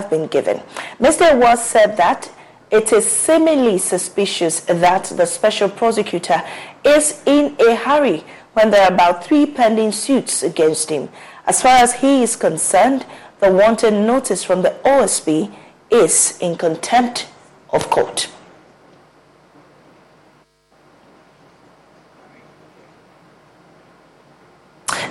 been given. Mr. Was said that it is seemingly suspicious that the special prosecutor is in a hurry when there are about three pending suits against him. As far as he is concerned, the wanted notice from the OSP is in contempt of court.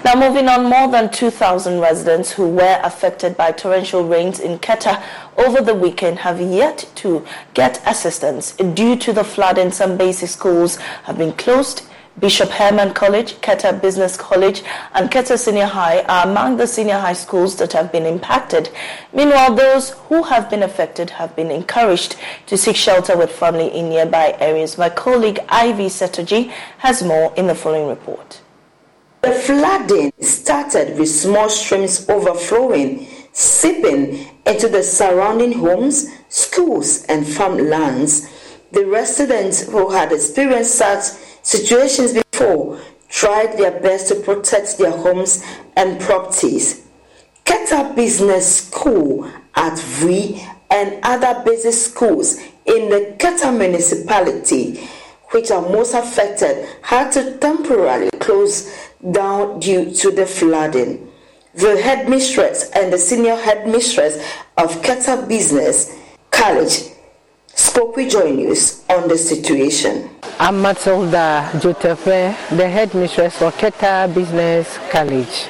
Now, moving on, more than 2,000 residents who were affected by torrential rains in Keta over the weekend have yet to get assistance due to the flooding. Some basic schools have been closed. Bishop Herman College, Keta Business College, and Keta Senior High are among the senior high schools that have been impacted. Meanwhile, those who have been affected have been encouraged to seek shelter with family in nearby areas. My colleague Ivy Setordji has more in the following report. The flooding started with small streams overflowing, seeping into the surrounding homes, schools, and farmlands. The residents who had experienced such situations before tried their best to protect their homes and properties. Keta Business School at Vui and other basic schools in the Keta municipality, which are most affected, had to temporarily close down due to the flooding. The headmistress and the senior headmistress of Keta Business College spoke with Joy News on the situation. I'm Matilda Jotefe, the headmistress for Keta Business College.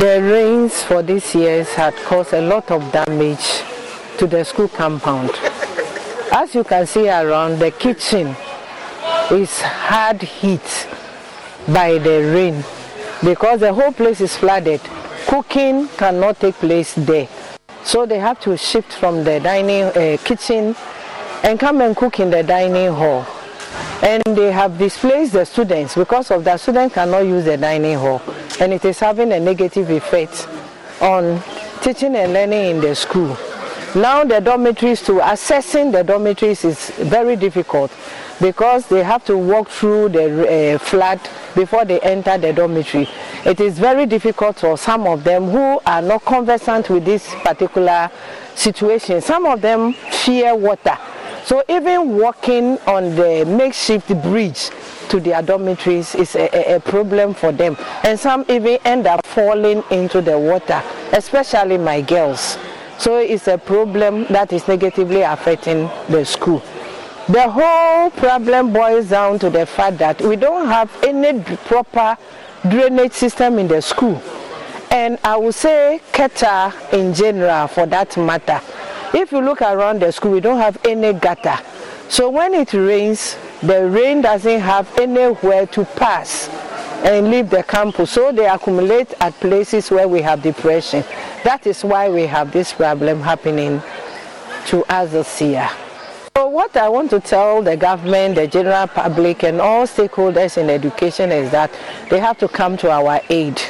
The rains for this year had caused a lot of damage to the school compound. As you can see around, the kitchen is hard hit by the rain because the whole place is flooded. Cooking cannot take place there. So they have to shift from the dining uh, kitchen and come and cook in the dining hall. And they have displaced the students because of that students cannot use the dining hall and it is having a negative effect on teaching and learning in the school. Now the dormitories to assessing the dormitories is very difficult because they have to walk through the uh, flood before they enter the dormitory. It is very difficult for some of them who are not conversant with this particular situation. Some of them fear water. So even walking on the makeshift bridge to their dormitories is a, a, problem for them. And some even end up falling into the water, especially my girls. So it's a problem that is negatively affecting the school. The whole problem boils down to the fact that we don't have any proper drainage system in the school. And I would say Keta in general for that matter. If you look around the school, we don't have any gutter. So when it rains, the rain doesn't have anywhere to pass and leave the campus. So they accumulate at places where we have depression. That is why we have this problem happening to us this year. So what I want to tell the government, the general public and all stakeholders in education is that they have to come to our aid.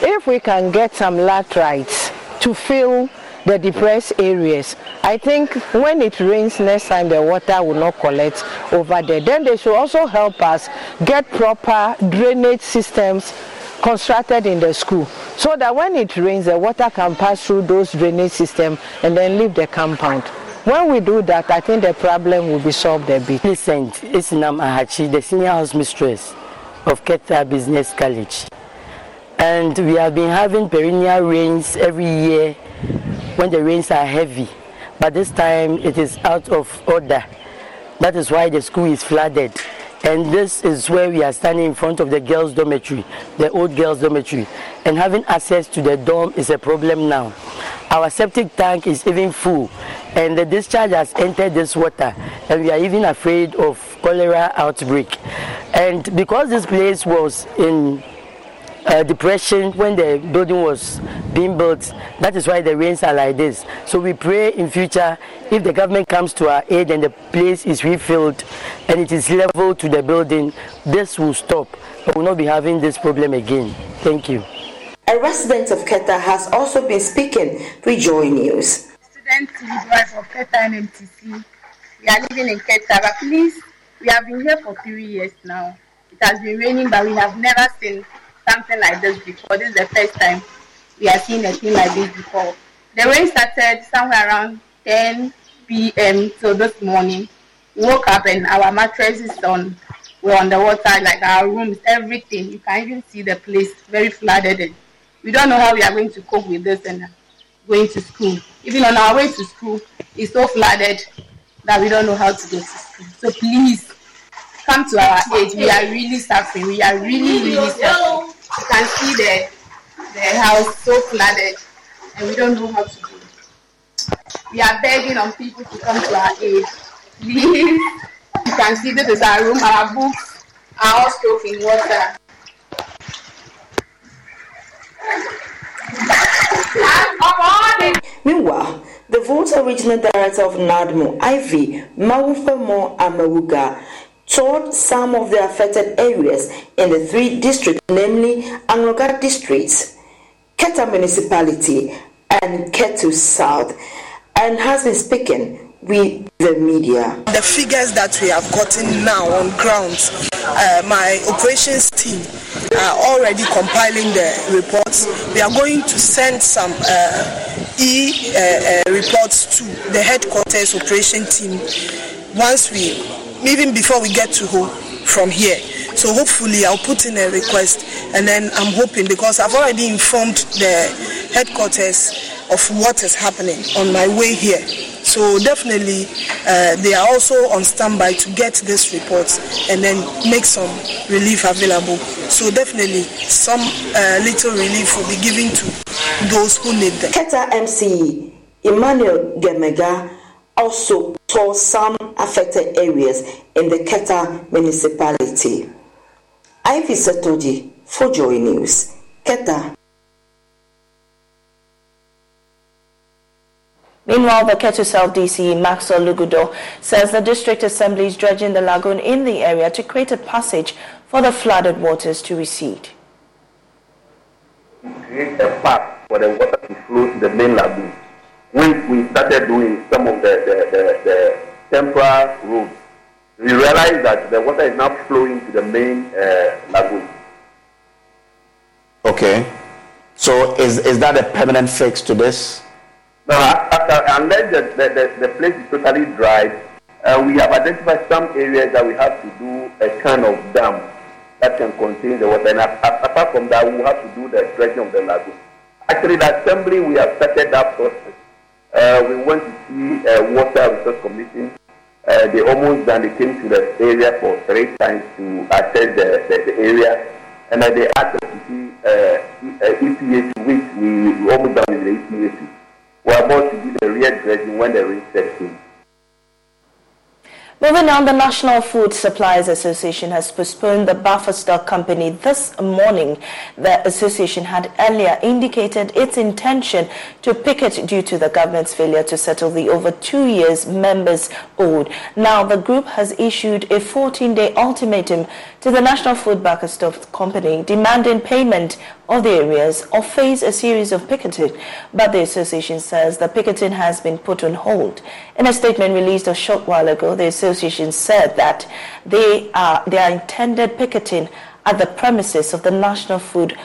If we can get some latrites to fill the depressed areas. I think when it rains next time the water will not collect over there. Then they should also help us get proper drainage systems constructed in the school so that when it rains the water can pass through those drainage systems and then leave the compound. When we do that, I think the problem will be solved a bit. Vincent Isinam Ahachi, the senior house mistress of Keta Business College. And we have been having perennial rains every year when the rains are heavy. But this time it is out of order. That is why the school is flooded. And this is where we are standing in front of the girls' dormitory, the old girls' dormitory. And having access to the dorm is a problem now. Our septic tank is even full, and the discharge has entered this water, and we are even afraid of cholera outbreak. And because this place was in uh, depression when the building was being built. That is why the rains are like this. So we pray in future if the government comes to our aid and the place is refilled and it is level to the building, this will stop. We will not be having this problem again. Thank you. A resident of Keta has also been speaking with Joy News. Student midwife of Keta NMTC. We are living in Keta, but please, we have been here for three years now. It has been raining, but we have never seen something like this before. This is the first time we are seeing a thing like this before. The rain started somewhere around 10 p.m. So this morning. We woke up and our mattresses on were on the water, like our rooms, everything. You can even see the place very flooded. And we don't know how we are going to cope with this and going to school. Even on our way to school, it's so flooded that we don't know how to go to school. So please come to our aid. We are really suffering. We are really, really suffering. You can see the the house so flooded and we don't know how to do. We are begging on people to come to our aid. Please. You can see this is our room, our books are all soaked in water. Meanwhile, the Volta Regional Director of NADMO, Ivy Mawufemo Amawuga, toured some of the affected areas in the three districts, namely Anloga districts, Keta municipality, and Ketu South, and has been speaking with the media. The figures that we have gotten now on ground, uh, my operations team are already compiling the reports. We are going to send some uh, e uh, uh reports to the headquarters operation team once we, even before we get to home from here. So hopefully I'll put in a request and then I'm hoping because I've already informed the headquarters of what is happening on my way here. So definitely uh, they are also on standby to get this report and then make some relief available. So definitely some uh, little relief will be given to those who need them. Keta MC Emmanuel Gemega also saw some affected areas in the Keta municipality. Ivy Setordji for Joy News, Keta. Meanwhile, the Ketu South DC, Maxwell Lugudo, says the district assembly is dredging the lagoon in the area to create a passage for the flooded waters to recede. Create a path for the water to flow to the main lagoon. When we started doing some of the, the, the, the temporary roads we realized that the water is now flowing to the main uh, lagoon. Okay. So is, is that a permanent fix to this? No, after, unless the, the, the, the, place is totally dry, uh, we have identified some areas that we have to do a kind of dam that can contain the water. And apart from that, we have to do the dredging of the lagoon. Actually, the assembly, we have started that process. Uh, we went to see a water resource commission uh, they almost done. They came to the area for three times to assess the, the, the area, and then they asked us to see uh, EPAC, uh, which we, we almost done with the EPAC. We're about to do the real dredging when the rain sets in. Moving on, the National Food Suppliers Association has postponed the buffer stock company this morning. The association had earlier indicated its intention to picket due to the government's failure to settle the over two years members owed. Now, the group has issued a 14-day ultimatum to the National Food Stock Company demanding payment of the areas or face a series of picketing. But the association says the picketing has been put on hold. In a statement released a short while ago, the association said that they are, they are intended picketing at the premises of the National Food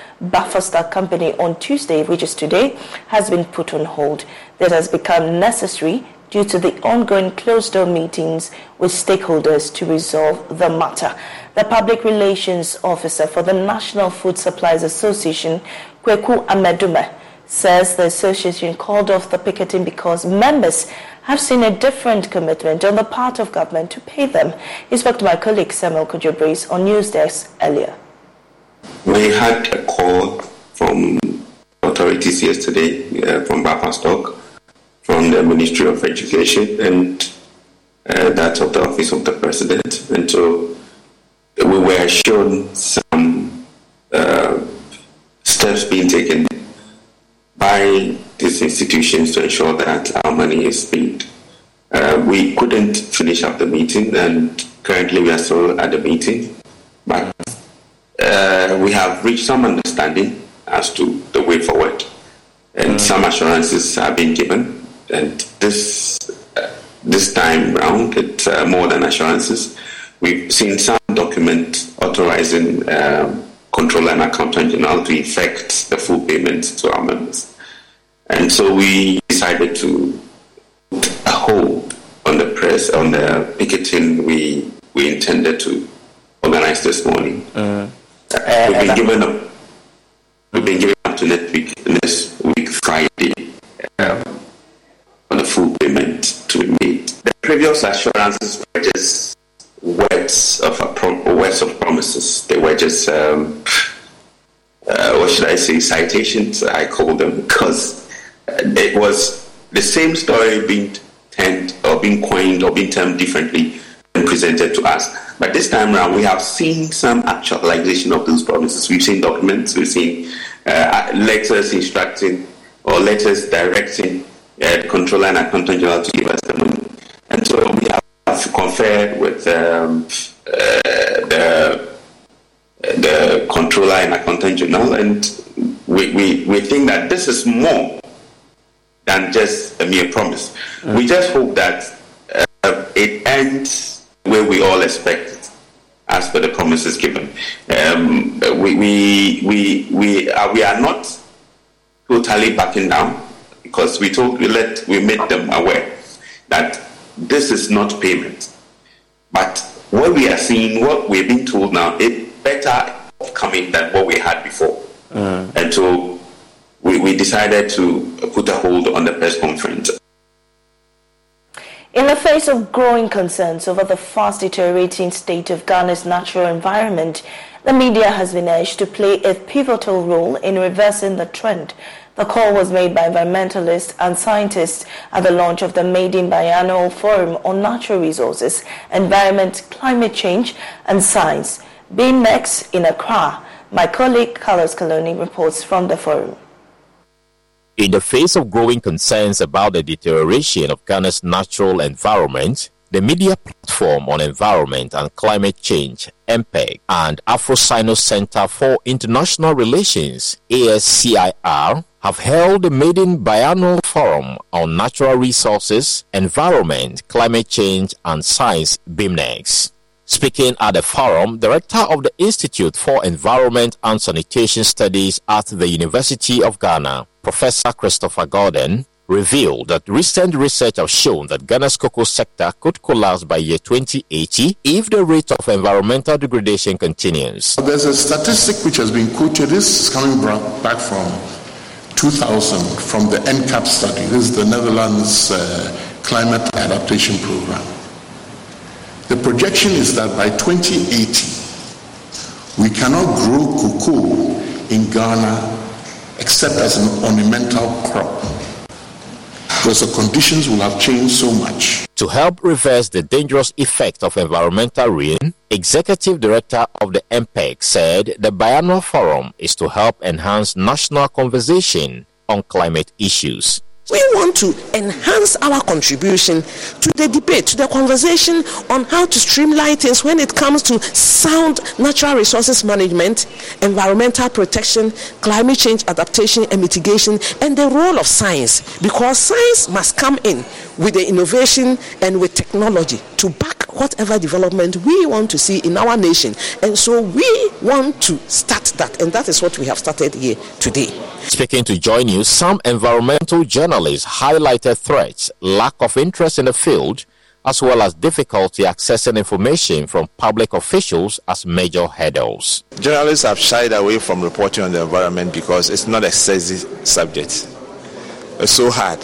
Stock Company on Tuesday, which is today, has been put on hold. That has become necessary due to the ongoing closed-door meetings with stakeholders to resolve the matter. The Public Relations Officer for the National Food Suppliers Association, Kweku Amedume, says the association called off the picketing because members have seen a different commitment on the part of government to pay them. He spoke to my colleague Samuel Kojo Brace on Newsdesk earlier. We had a call from authorities yesterday uh, from Buffer Stock, from the Ministry of Education, and uh, that of the Office of the President. And so we were shown some uh, steps being taken by these institutions to ensure that our money is spent. Uh, we couldn't finish up the meeting, and currently we are still at the meeting, but uh, we have reached some understanding as to the way forward, and mm. some assurances have been given. And this uh, this time round, it's uh, more than assurances. We've seen some document authorizing um, controller and accountant general to effect the full payment to our members. And so we decided to put a hold on the press, on the picketing we, we intended to organize this morning. Mm. Uh, we've been given a, we've been given up to next week, next week Friday, um, on the full payment to be made. The previous assurances were just words of prom- words of promises. They were just um, uh, what should I say citations? I call them because it was the same story being turned or being coined or being termed differently and presented to us. But this time around, we have seen some actualization of those promises. We've seen documents, we've seen uh, letters instructing or letters directing uh, controller and accountant general to give us the money. And so we have conferred with um, uh, the the controller and accountant general, and we, we, we think that this is more than just a mere promise. Mm. We just hope that uh, it ends where we all expect it, as per the promises given. Um, we, we, we, we, are, we are not totally backing down because we told we let we made them aware that this is not payment. But what we are seeing, what we're being told now, it better coming than what we had before. Mm. And so we, we decided to put a hold on the press conference. In the face of growing concerns over the fast deteriorating state of Ghana's natural environment, the media has been urged to play a pivotal role in reversing the trend. The call was made by environmentalists and scientists at the launch of the Maiden Biannual Forum on Natural Resources, Environment, Climate Change and Science. Being next in Accra, my colleague Carlos Calony reports from the forum. In the face of growing concerns about the deterioration of Ghana's natural environment, the media platform on environment and climate change, MPEG, and AfroSino Center for International Relations, ASCIR, have held the maiden biannual forum on natural resources, environment, climate change, and science, BIMNEX. Speaking at the forum, Director of the Institute for Environment and Sanitation Studies at the University of Ghana, Professor Christopher Gordon, revealed that recent research has shown that Ghana's cocoa sector could collapse by year 2080 if the rate of environmental degradation continues. There's a statistic which has been quoted. This is coming back from 2000 from the NCAP study. This is the Netherlands uh, Climate Adaptation Program. The projection is that by 2080, we cannot grow cocoa in Ghana except as an ornamental crop because the conditions will have changed so much. To help reverse the dangerous effect of environmental ruin, Executive Director of the MPEG said the biannual forum is to help enhance national conversation on climate issues. We want to enhance our contribution to the debate, to the conversation on how to streamline things when it comes to sound natural resources management, environmental protection, climate change adaptation and mitigation, and the role of science. Because science must come in with the innovation and with technology to back whatever development we want to see in our nation. And so we want to start that, and that is what we have started here today. Speaking to Joy News, some environmental journalists highlighted threats, lack of interest in the field, as well as difficulty accessing information from public officials as major hurdles. Journalists have shied away from reporting on the environment because it's not a sexy subject. It's so hard.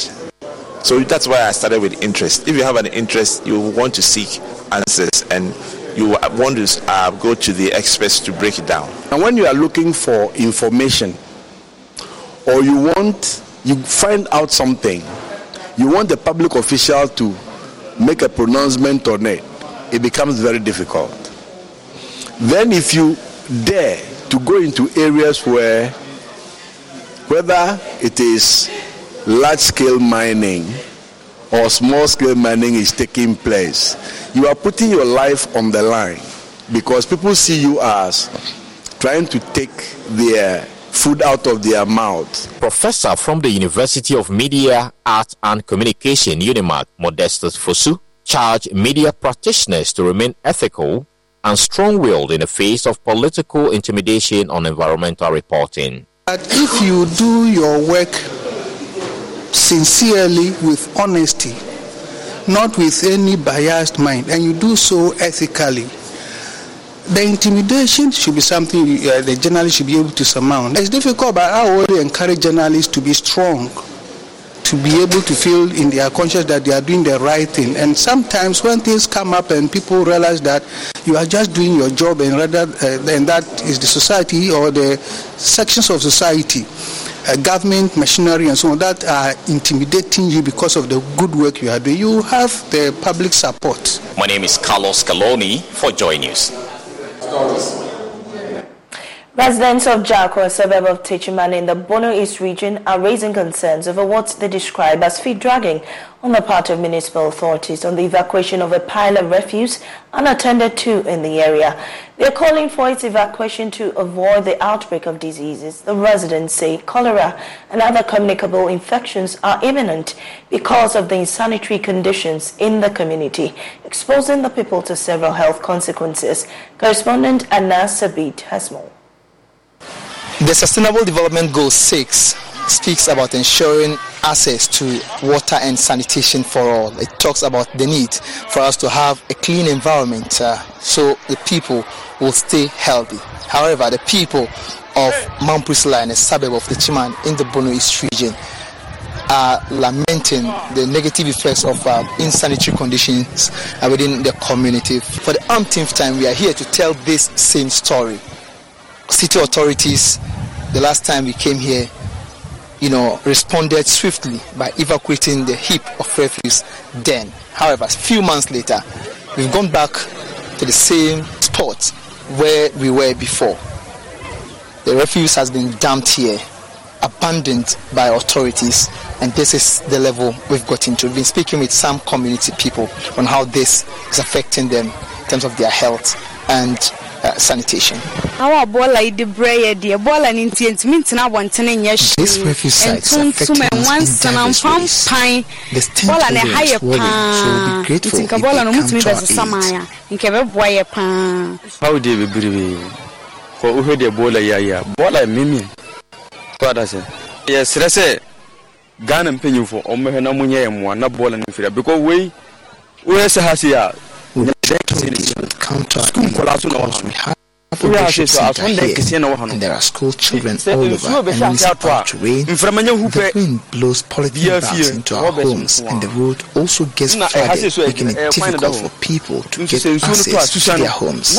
So that's why I started with interest. If you have an interest, you want to seek answers and you want to uh, go to the experts to break it down. And when you are looking for information or you want, you find out something, you want the public official to make a pronouncement on it, it becomes very difficult. Then, if you dare to go into areas where, whether it is large scale mining or small scale mining is taking place, you are putting your life on the line because people see you as trying to take their food out of their mouth. Professor from the University of Media, Art and Communication, UNIMAC, Modestus Fosu, charged media practitioners to remain ethical and strong-willed in the face of political intimidation on environmental reporting. But if you do your work sincerely with honesty, not with any biased mind, and you do so ethically, the intimidation should be something uh, the journalist should be able to surmount. It's difficult, but I always encourage journalists to be strong, to be able to feel in their conscience that they are doing the right thing. And sometimes when things come up and people realize that you are just doing your job, and rather uh, that is the society or the sections of society. Uh, government machinery and so on that are intimidating you because of the good work you are doing. You have the public support. My name is Carlos Calony for Joy News stories. Residents of Jako, a suburb of Techiman in the Bono East region, are raising concerns over what they describe as feet dragging on the part of municipal authorities on the evacuation of a pile of refuse unattended to in the area. They are calling for its evacuation to avoid the outbreak of diseases. The residents say cholera and other communicable infections are imminent because of the insanitary conditions in the community, exposing the people to several health consequences. Correspondent Anna Sabit has more. The Sustainable Development Goal 6 speaks about ensuring access to water and sanitation for all. It talks about the need for us to have a clean environment uh, so the people will stay healthy. However, the people of Mount Priscilla and a suburb of Techiman in the Bono East region are lamenting the negative effects of uh, insanitary conditions within the community. For the umpteenth time, we are here to tell this same story city authorities, the last time we came here, you know, responded swiftly by evacuating the heap of refuse then. However, a few months later, we've gone back to the same spot where we were before. The refuse has been dumped here, abandoned by authorities, and this is the level we've got into. We've been speaking with some community people on how this is affecting them in terms of their health and uh, sanitation. Our bola de bread, dear bola in ntumi ntena abɔntene nyɛ hwee. This refuse site is affecting us in diverse ways. The stink level is worrying, so we'll be grateful if they come to our aid. Nke bɛboa yɛ paa. Awo de bebree kɔ wohwɛ deɛ bola yɛ ayɛ a bola mimi. Kɔ ada sɛ yɛserɛ sɛ ghana mpanyimfo ɔmmɛhwɛ na monyɛ yɛ mmoa na bola no mfiri because wei woyɛ sɛ ha se a authorities would come to our aid because we have a bullshit center here and there are school children all over and when it's about to rain the wind blows polythene bags into our homes and the road also gets flooded making it difficult for people to get access to their homes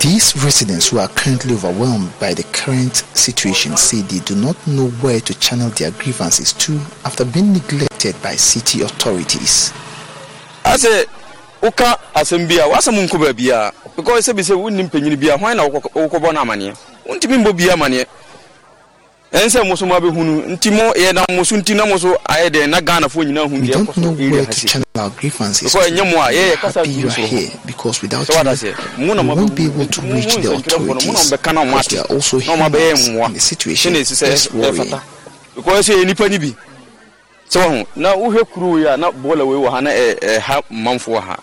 these residents who are currently overwhelmed by the current situation say they do not know where to channel their grievances to after being neglected by city authorities. I say, woka asɛm bi a wasɛm nkɔ baabi a because sɛ bi sɛ wonni mpanyini bi a hwan na wokɔbɔ no amanneɛ wontumi mbɔ bi amanneɛ ɛn sɛ mo so mo abɛhunu nti mo yɛ na mo so nti na mo so ayɛ dɛn na ghanafoɔ nyinaa hu deɛ kɔ so area ha se our grievances because ɛnyɛ mo a yɛyɛ kasa happy you are here because without you we won't be able to reach the authorities because we are also humans and the situation is worrying. because sɛ nipa ni bi sɛ wahu na wohwɛ kuro yi a na bɔɔla wei wɔ ha na ɛha manfoɔ ha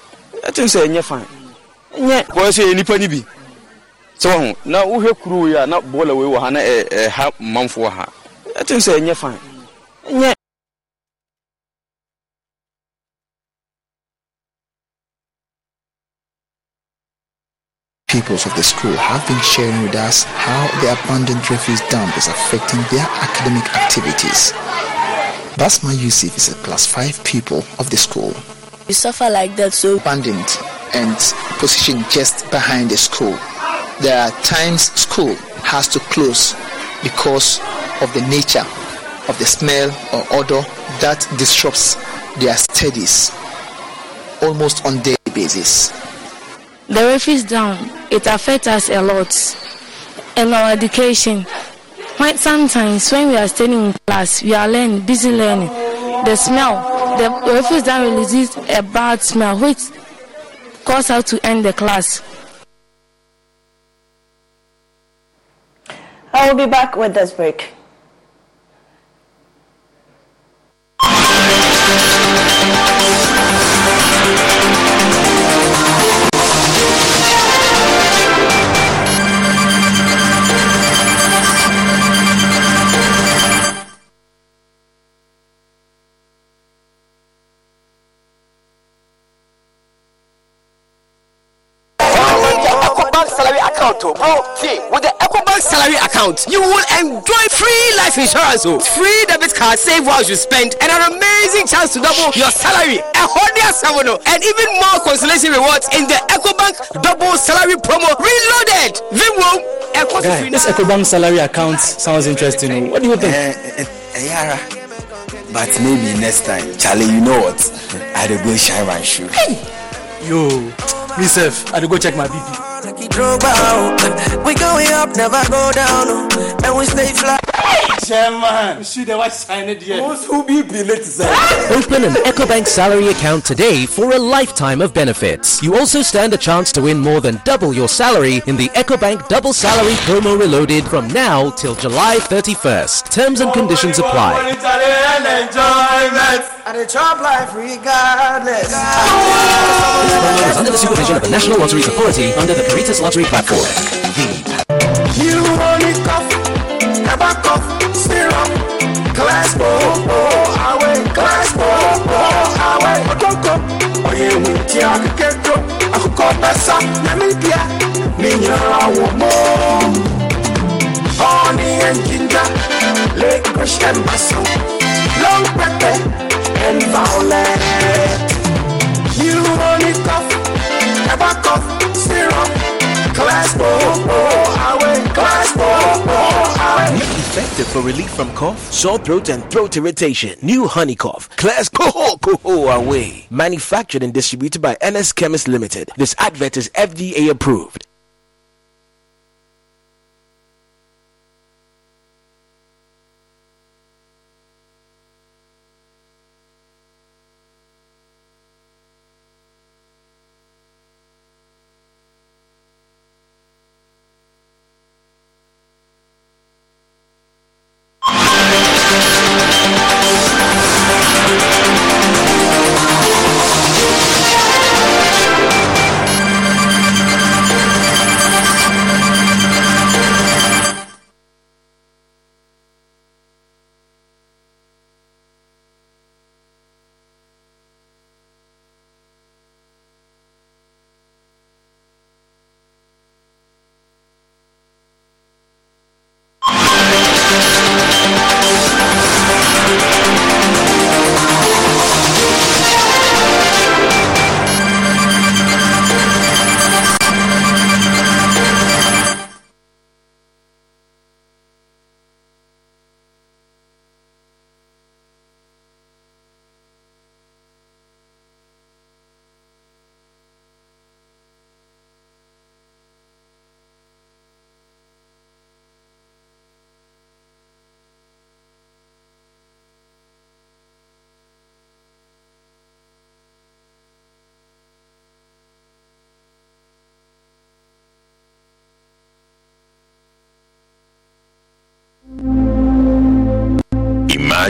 ɛtim sɛ ɛnyɛ fan. Ɛnyɛ because sɛ nipa ni bi sɛ na wohwɛ kuro yi a na bɔɔla wei wɔ ha na ɛha manfoɔ ha ɛtim sɛ ɛnyɛ fan ɛnyɛ pupils of the school have been sharing with us how the abandoned refuse dump is affecting their academic activities. Basma Yusuf is a class 5 pupil of the school. We suffer like that so abandoned and positioned just behind the school. There are times school has to close because of the nature of the smell or odor that disrupts their studies almost on daily basis. The roof is down, it affects us a lot in our education. When sometimes when we are studying in class, we are learning, busy learning. The smell, the roof is down releases a bad smell which causes us to end the class. I will be back with this break. Account, you will enjoy free life insurance, oh, free debit card, save while you spend, and an amazing chance to double your salary. A hundred seven, oh, and even more consolation rewards in the EcoBank double salary promo reloaded. Vimwo. Guy, this EcoBank salary account sounds interesting. What do you think? Uh, uh, Yara, but maybe next time, Charlie. You know what? I will go shine my shoe. Hey. Yo, myself, I will go check my BP. We going up, never go down, and we stay fly. Chairman, see the white sign it here. who be late Open an EcoBank salary account today for a lifetime of benefits. You also stand a chance to win more than double your salary in the EcoBank Double Salary Promo Reloaded from now till July 31st. Terms and conditions apply. And the chop life regardless. Is under the supervision of the National Lotteries Authority under the Caritas Lottery Platform. You never cough, syrup, class bo bo away, class bo bo away, okoko, oye winti akiketo, akuko pesa, namibia, minya awomo, honey and ginger, licorice and basil, long pepper and violet. You it cough, never cough, syrup. Class bo bo away, class Effective for relief from cough, sore throat, and throat irritation. New Honey Cough. Class Coho Coho Away. Manufactured and distributed by NS Chemist Limited. This advert is FDA approved.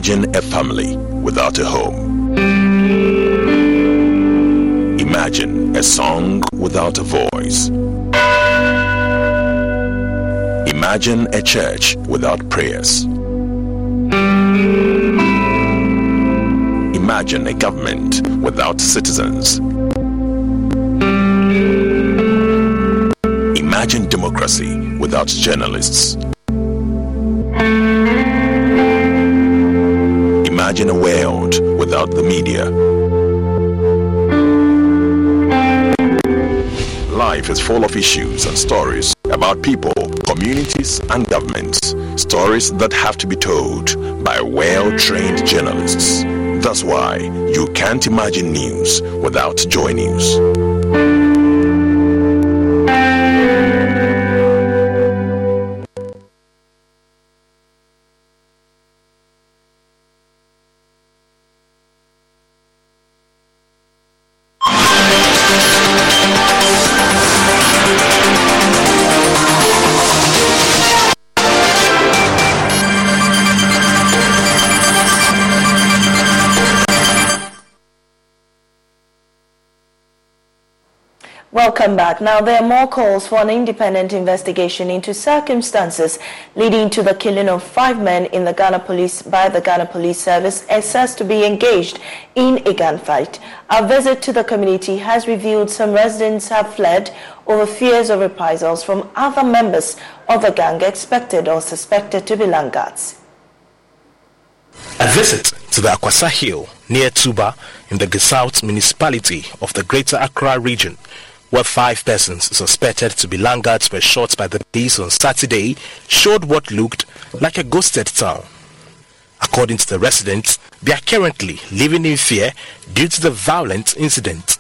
Imagine a family without a home. Imagine a song without a voice. Imagine a church without prayers. Imagine a government without citizens. Imagine democracy without journalists. Without the media. Life is full of issues and stories about people, communities, and governments. Stories that have to be told by well trained journalists. That's why you can't imagine news without Joy News. Welcome back. Now, there are more calls for an independent investigation into circumstances leading to the killing of five men in the Ghana Police by the Ghana Police Service assessed to be engaged in a gunfight. Our visit to the community has revealed some residents have fled over fears of reprisals from other members of the gang expected or suspected to be land guards. A visit to the Akwasa Hill near Tuba in the Ga South municipality of the Greater Accra region where five persons suspected to be land guards were shot by the police on Saturday showed what looked like a ghosted town. According to the residents, they are currently living in fear due to the violent incident.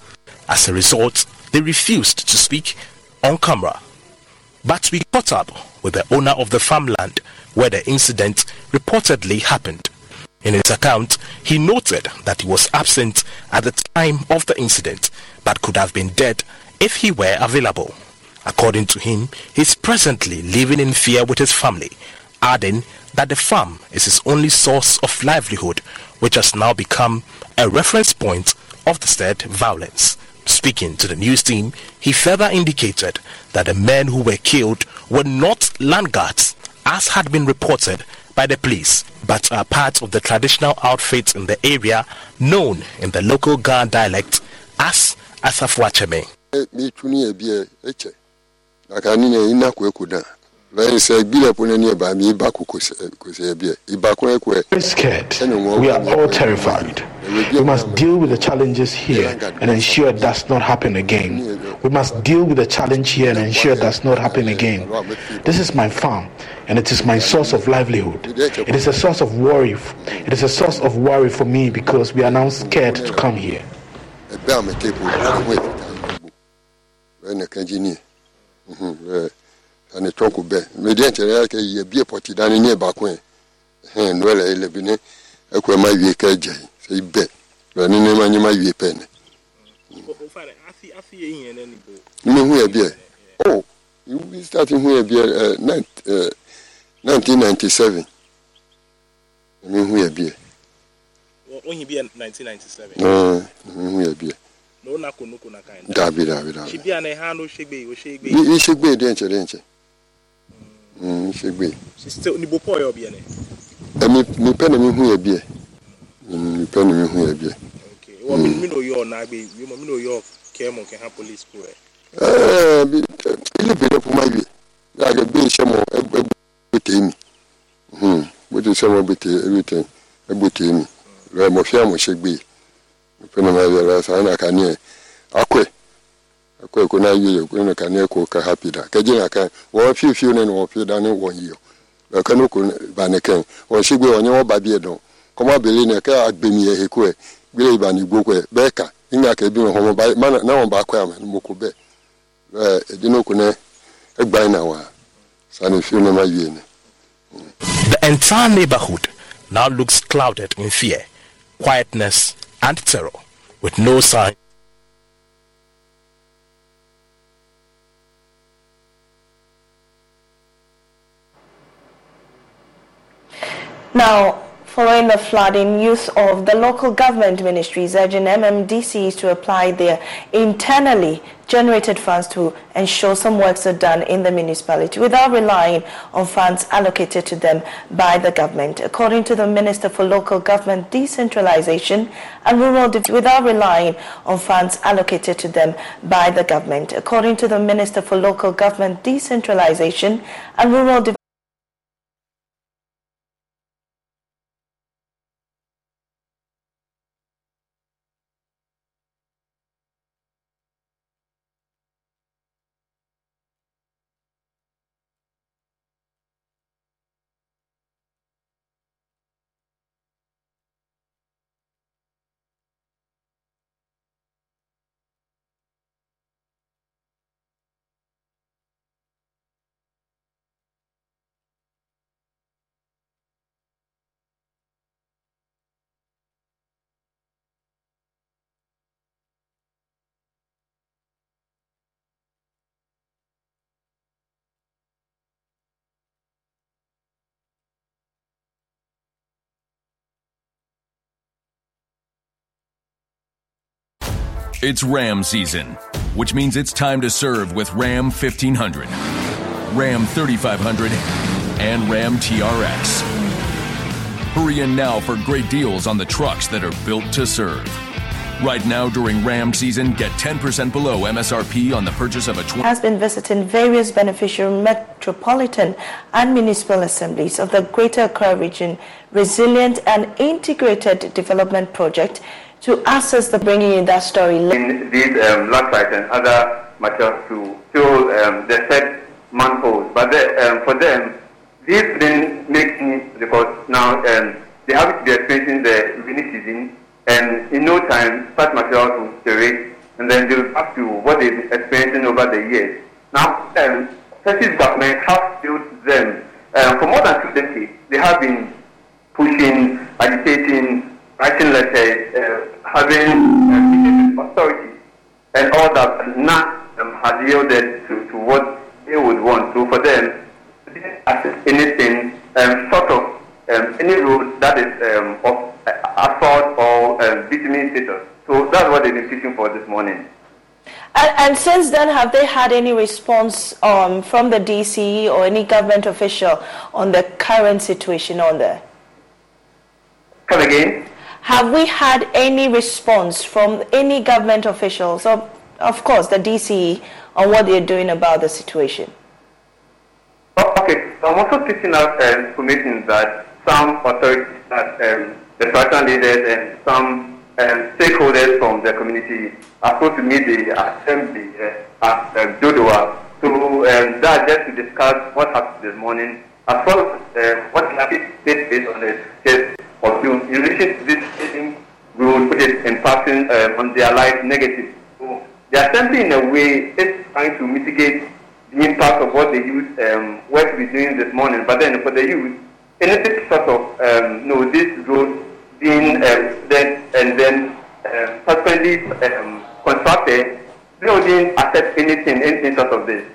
As a result, they refused to speak on camera. But we caught up with the owner of the farmland where the incident reportedly happened. In his account, he noted that he was absent at the time of the incident but could have been dead if he were available. According to him, he is presently living in fear with his family, adding that the farm is his only source of livelihood, which has now become a reference point of the said violence. Speaking to the news team, he further indicated that the men who were killed were not land guards, as had been reported by the police, but are part of the traditional outfits in the area known in the local Ga dialect as Asafuacheme. Metuni ebie eche aka ni ne ina kwe kuda lẹ́yìn sẹ́ gbílẹ̀ pọ̀ ní ẹ̀bà mi ibà kò kò sí ẹbí ẹ̀ ibà kún ẹ̀kọ́ ẹ̀. We're scared. We are all terrified. We must deal with the challenges here and ensure it does not happen again. We must deal with the challenge here and ensure it does not happen again. This is my farm and it is my source of livelihood. It is a source of worry. It is a source of worry for me because we are now scared to come here. ẹgbẹ́ àmì kéèpù àwọn ɛnɛkɛ gye nie ɛne tɔnko bɛ mede nkyɛrɛ kɛ yɛ bie pɔti dane e neɛ baako ɛ noɛlɛ ɛlɛ bi ne ɛkɔ ma wie kɛ gya yi sɛ yi bɛ ni ne ma nye ma wie pɛ ne. Mehu yɛ biɛ o we start ah, hu e yɛ biɛ 1997 mehu yɛ biɛ mehu yɛ biɛ na una kono kona kaenda dabi dabi dabi shibia na hano shegbe yo shegbe. Ni shegbe denche denche mm shegbe. Sister ni bopo yo bia ne e eh, mi mi pe na mi hu ya bia e. mm mi pe na mi hu ya bia e. okay wo mi mm. mi no yo na gbe mi mo mi no yo ke mo ke ha police ko e eh bi eh, ile bi po ma wi ya ga bi se mo e, e bi te mi mm bi te se mo bi te everything e te mi re mo fia mo shegbe kuna maziara sana kanie akwe akwe kuna yiyo kuna kanie ko ka happy da. Ka jina ka wo fi fi ne no fi da ne won yiyo ba kanu ko ba ne kan o shigbe onye wo ba bi edon ko ma bele ne ka agbemi e. Ko gbele ba ni gboko e. Be ka inga ka bi ho ba na won ba kwa ma mo ko be. Eh edino ko ne egba na wa sani fi ne ma yiyo ne The entire neighborhood now looks clouded in fear, quietness, and terror, with no sign. Now, following the flooding, use of the local government ministries urging MMDCs to apply their internally generated funds to ensure some works are done in the municipality without relying on funds allocated to them by the government. According to the Minister for Local Government Decentralization and Rural Development, without relying on funds allocated to them by the government. According to the Minister for Local Government Decentralization and Rural It's Ram season, which means it's time to serve with Ram 1500, Ram 3500, and Ram TRX. Hurry in now for great deals on the trucks that are built to serve. Right now during Ram season, get 10% below MSRP on the purchase of a 20. has been visiting various beneficial metropolitan and municipal assemblies of the Greater Accra Region Resilient and Integrated Development Project to assess the bringing in that story. in these um, landslide and other matters to fill um, the said manholes. But um, for them, this didn't make sense because now um, they have to be experiencing the rainy season, and in no time, such materials will deteriorate, and then they'll back to what they've been experiencing over the years. Now, um, Texas government has built them um, for more than two decades. They have been pushing, agitating, writing letters, uh, having uh, authority, and all that, and none um, has yielded to, to what they would want. So for them, anything, um, sort of um, any road that is um, of uh, assault or um, status. So that's what they've been pushing for this morning. And, and since then, have they had any response um, from the DCE or any government official on the current situation on there? Come again? Have we had any response from any government officials, or of course the DCE, on what they're doing about the situation? Okay, I'm also picking up uh, information that some authorities, that um, the traditional leaders and some um, stakeholders from the community are supposed to meet the assembly uh, at uh, Dodowa. So um, that just to discuss what happened this morning, as well as uh, what happened based on the case of you in relation to this same road which is impacting um, on their life negative. So the assembly in a way is trying to mitigate the impact of what the youth um, were to be doing this morning. But then for the youth, anything sort of, um, no, this road being um, then and then um, subsequently um, constructed, they didn't accept anything, anything sort of this.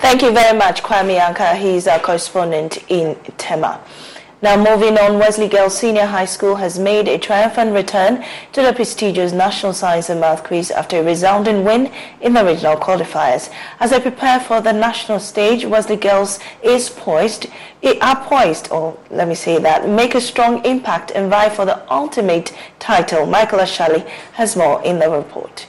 Thank you very much, Kwame Anka. He's our correspondent in Tema. Now, moving on, Wesley Girls Senior High School has made a triumphant return to the prestigious National Science and Math Quiz after a resounding win in the regional qualifiers. As they prepare for the national stage, Wesley Girls is poised, eh, are poised, or let me say that, make a strong impact and vie for the ultimate title. Michael Ashali has more in the report.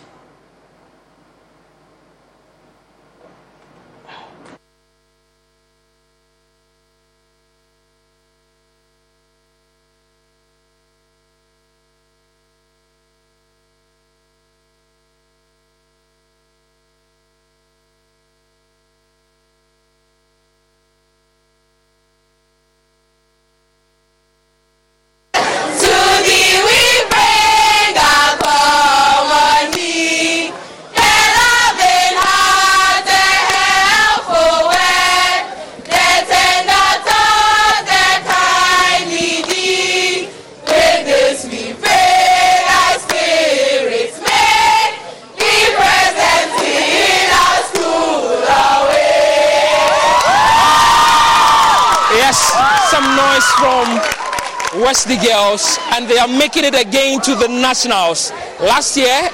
From Wesley Girls, and they are making it again to the Nationals. Last year,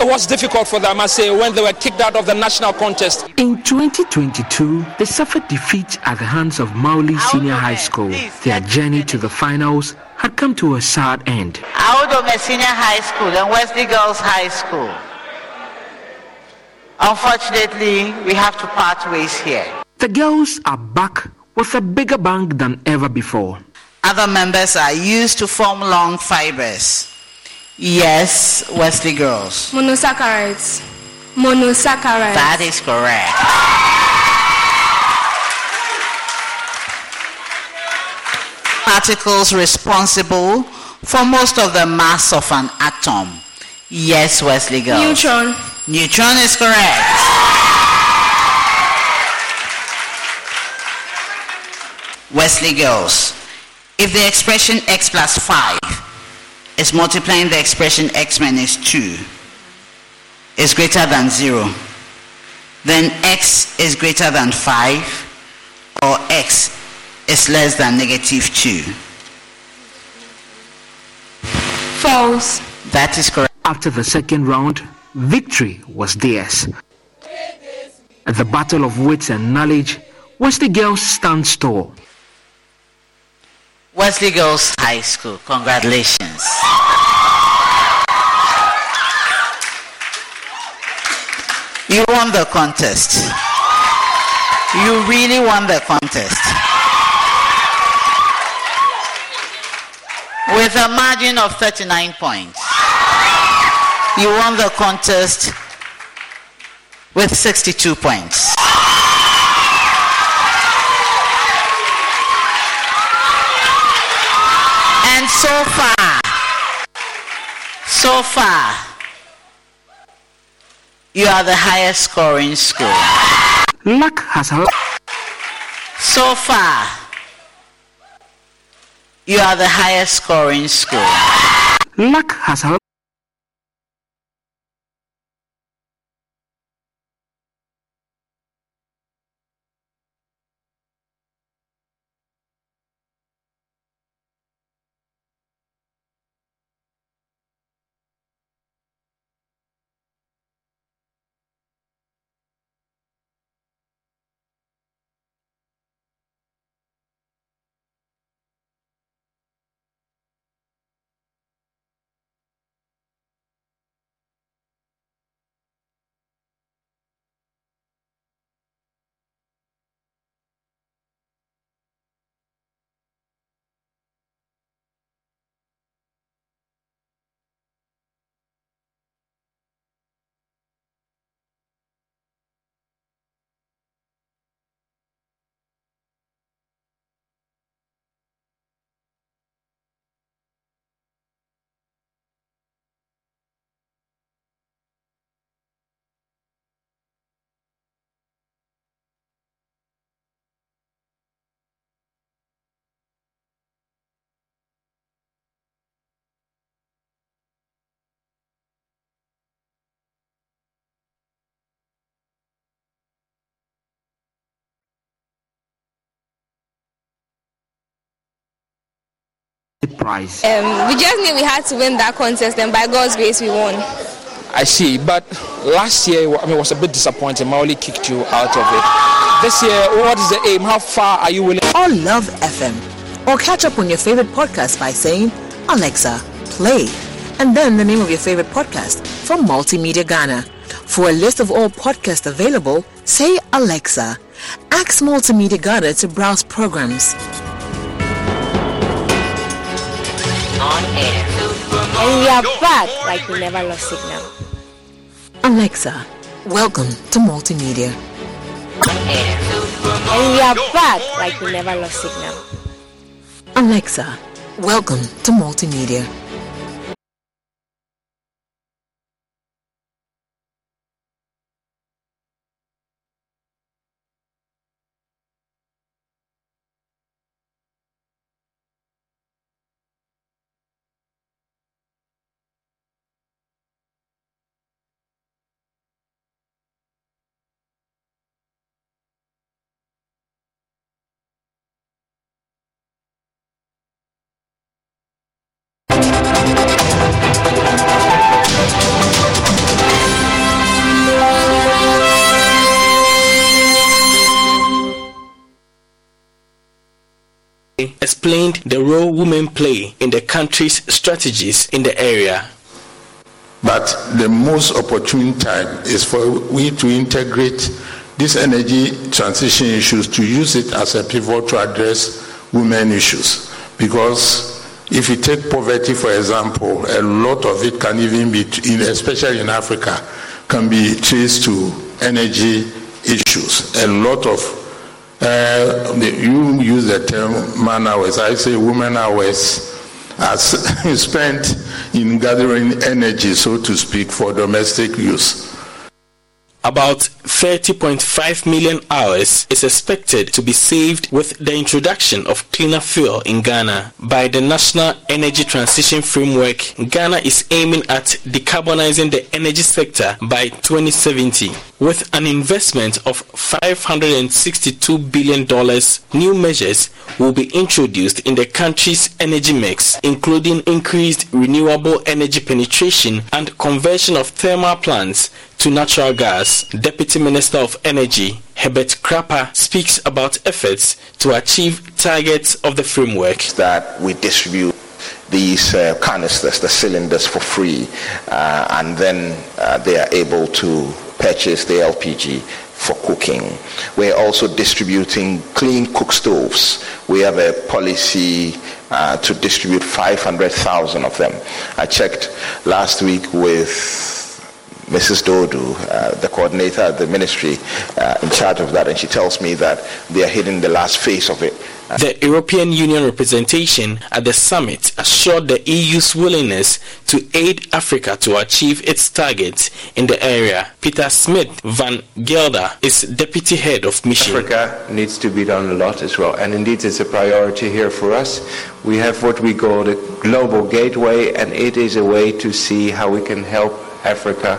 it was difficult for them, I say, when they were kicked out of the national contest. In 2022, they suffered defeat at the hands of Mawuli Senior High School. Their journey to the finals had come to a sad end. Awudome Senior High School and Wesley Girls High School. Unfortunately, we have to part ways here. The girls are back with a bigger bang than ever before. Other members are used to form long fibers. Yes, Wesley Girls. Monosaccharides. Monosaccharides. That is correct. Particles responsible for most of the mass of an atom. Yes, Wesley Girls. Neutron. Neutron is correct. Wesley Girls. If the expression x plus 5 is multiplying the expression x minus 2 is greater than 0, then x is greater than 5 or x is less than negative 2. False. That is correct. After the second round, victory was theirs. At the battle of wits and knowledge, Wesley Girls stands tall. Wesley Girls High School, congratulations. You won the contest. You really won the contest. With a margin of 39 points. You won the contest with 62 points. And so far, so far, you are the highest scoring school. Luck has allowed. So far, you are the highest scoring school. Luck has allowed. Prize. Um, we just knew we had to win that contest, and by God's grace, we won. I see, but last year I mean, it was a bit disappointing. Mawuli kicked you out of it. This year, what is the aim? How far are you willing? Or Love FM, or catch up on your favorite podcast by saying, Alexa, play, and then the name of your favorite podcast from Multimedia Ghana. For a list of all podcasts available, say Alexa. Ask Multimedia Ghana to browse programs. On air. And we are back like we never lost signal. Alexa, welcome to Multimedia. And we are back like we never lost signal. Alexa, welcome to Multimedia. Explained the role women play in the country's strategies in the area. But the most opportune time is for we to integrate these energy transition issues to use it as a pivot to address women issues. Because if you take poverty, for example, a lot of it can even be, especially in Africa, can be traced to energy issues. A lot of uh, you use the term man hours. I say woman hours as spent in gathering energy, so to speak, for domestic use. About 30.5 million hours is expected to be saved with the introduction of cleaner fuel in Ghana. By the National Energy Transition Framework, Ghana is aiming at decarbonizing the energy sector by 2070. With an investment of $562 billion, new measures will be introduced in the country's energy mix, including increased renewable energy penetration and conversion of thermal plants to natural gas. Deputy Minister of Energy Herbert Krapa speaks about efforts to achieve targets of the framework. That we distribute these uh, canisters, the cylinders for free, uh, and then uh, they are able to purchase the LPG for cooking. We're also distributing clean cook stoves. We have a policy uh, to distribute 500,000 of them. I checked last week with Mrs. Dodu, uh, the coordinator at the ministry uh, in charge of that, and she tells me that they are hitting the last phase of it. The European Union representation at the summit assured the EU's willingness to aid Africa to achieve its targets in the area. Peter Smith van Gelder is deputy head of mission. Africa needs to be done a lot as well, and indeed it's a priority here for us. We have what we call the global gateway, and it is a way to see how we can help Africa